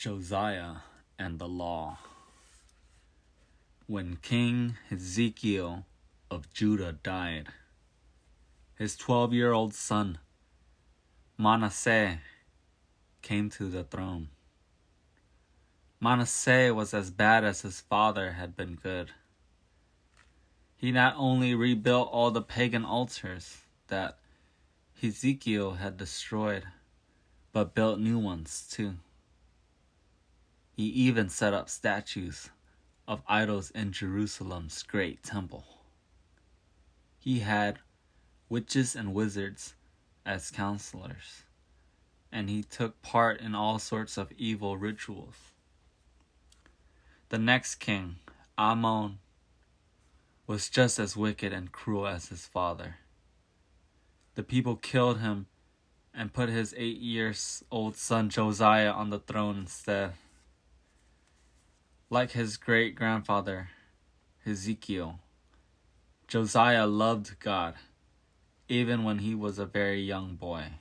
Josiah and the Law. When King Hezekiah of Judah died, his 12 year old son Manasseh came to the throne. Manasseh was as bad as his father had been good. He not only rebuilt all the pagan altars that Hezekiah had destroyed, but built new ones too. He even set up statues of idols in Jerusalem's great temple. He had witches and wizards as counselors, and he took part in all sorts of evil rituals. The next king, Amon, was just as wicked and cruel as his father. The people killed him and put his eight years old son Josiah on the throne instead. Like his great grandfather, Hezekiah, Josiah loved God even when he was a very young boy.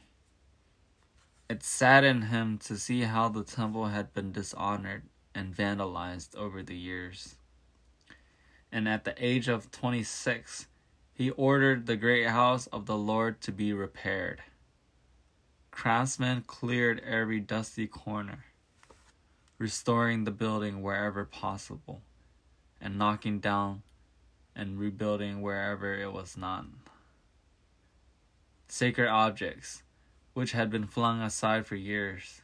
It saddened him to see how the temple had been dishonored and vandalized over the years. And at the age of 26, he ordered the great house of the Lord to be repaired. Craftsmen cleared every dusty corner restoring the building wherever possible, and knocking down and rebuilding wherever it was not. Sacred objects, which had been flung aside for years,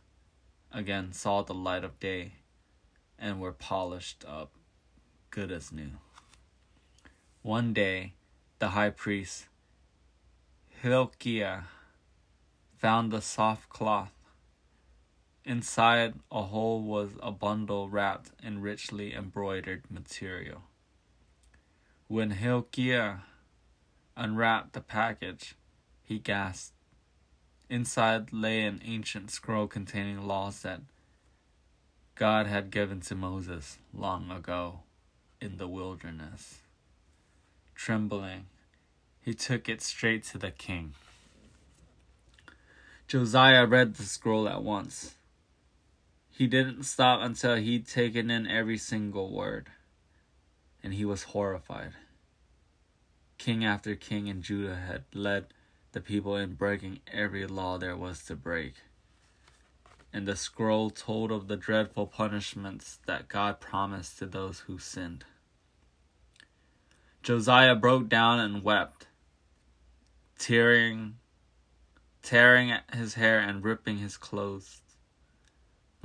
again saw the light of day and were polished up good as new. One day, the high priest, Hilkiah, found the soft cloth Inside a hole was a bundle wrapped in richly embroidered material. When Hilkiah unwrapped the package, he gasped. Inside lay an ancient scroll containing laws that God had given to Moses long ago in the wilderness. Trembling, he took it straight to the king. Josiah read the scroll at once. He didn't stop until he'd taken in every single word, and he was horrified. King after king in Judah had led the people in breaking every law there was to break. And the scroll told of the dreadful punishments that God promised to those who sinned. Josiah broke down and wept, tearing, tearing his hair and ripping his clothes.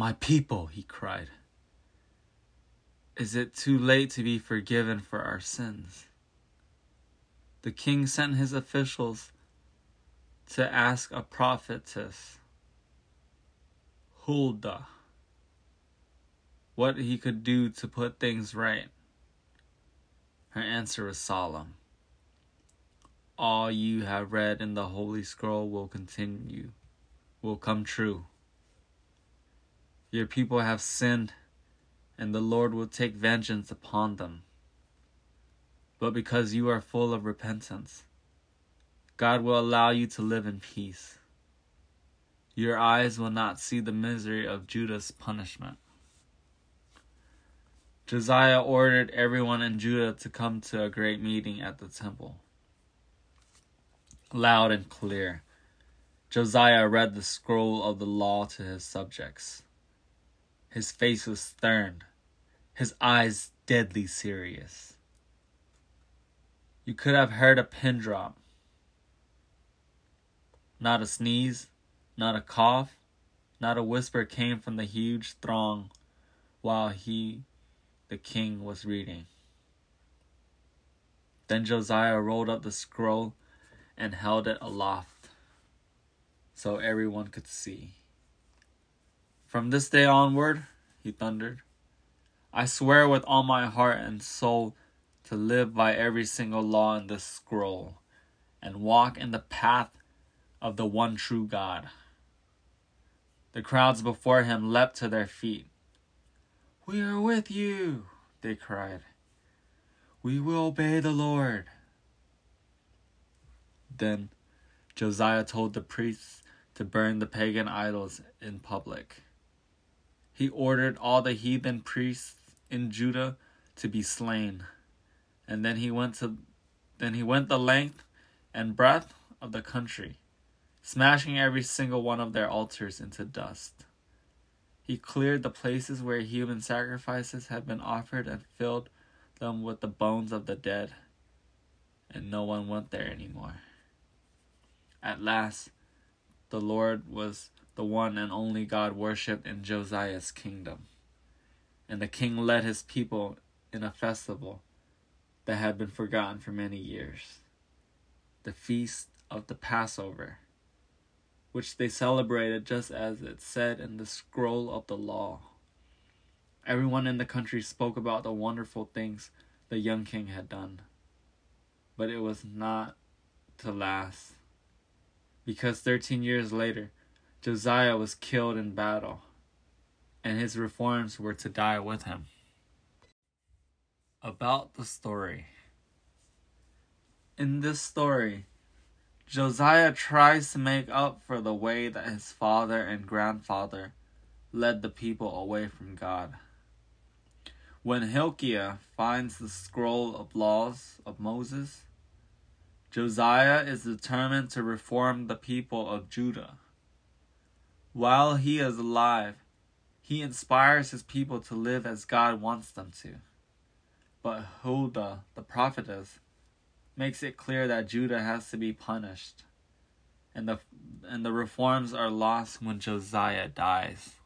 My people, he cried. Is it too late to be forgiven for our sins? The king sent his officials to ask a prophetess, Huldah, what he could do to put things right. Her answer was solemn. All you have read in the Holy Scroll will continue, will come true. Your people have sinned, and the Lord will take vengeance upon them. But because you are full of repentance, God will allow you to live in peace. Your eyes will not see the misery of Judah's punishment. Josiah ordered everyone in Judah to come to a great meeting at the temple. Loud and clear, Josiah read the scroll of the law to his subjects. His face was stern, his eyes deadly serious. You could have heard a pin drop. Not a sneeze, not a cough, not a whisper came from the huge throng while he, the king, was reading. Then Josiah rolled up the scroll and held it aloft so everyone could see. From this day onward, he thundered, I swear with all my heart and soul to live by every single law in this scroll and walk in the path of the one true God. The crowds before him leapt to their feet. We are with you, they cried. We will obey the Lord. Then Josiah told the priests to burn the pagan idols in public. He ordered all the heathen priests in Judah to be slain. And then he went to then he went the length and breadth of the country, smashing every single one of their altars into dust. He cleared the places where human sacrifices had been offered and filled them with the bones of the dead, and no one went there anymore. At last, the Lord was the one and only God worshipped in Josiah's kingdom. And the king led his people in a festival that had been forgotten for many years the feast of the Passover, which they celebrated just as it said in the scroll of the law. Everyone in the country spoke about the wonderful things the young king had done. But it was not to last. Because 13 years later, Josiah was killed in battle, and his reforms were to die with him. About the story. In this story, Josiah tries to make up for the way that his father and grandfather led the people away from God. When Hilkiah finds the scroll of laws of Moses, Josiah is determined to reform the people of Judah. While he is alive, he inspires his people to live as God wants them to. But Huldah, the prophetess, makes it clear that Judah has to be punished, and the and the reforms are lost when Josiah dies.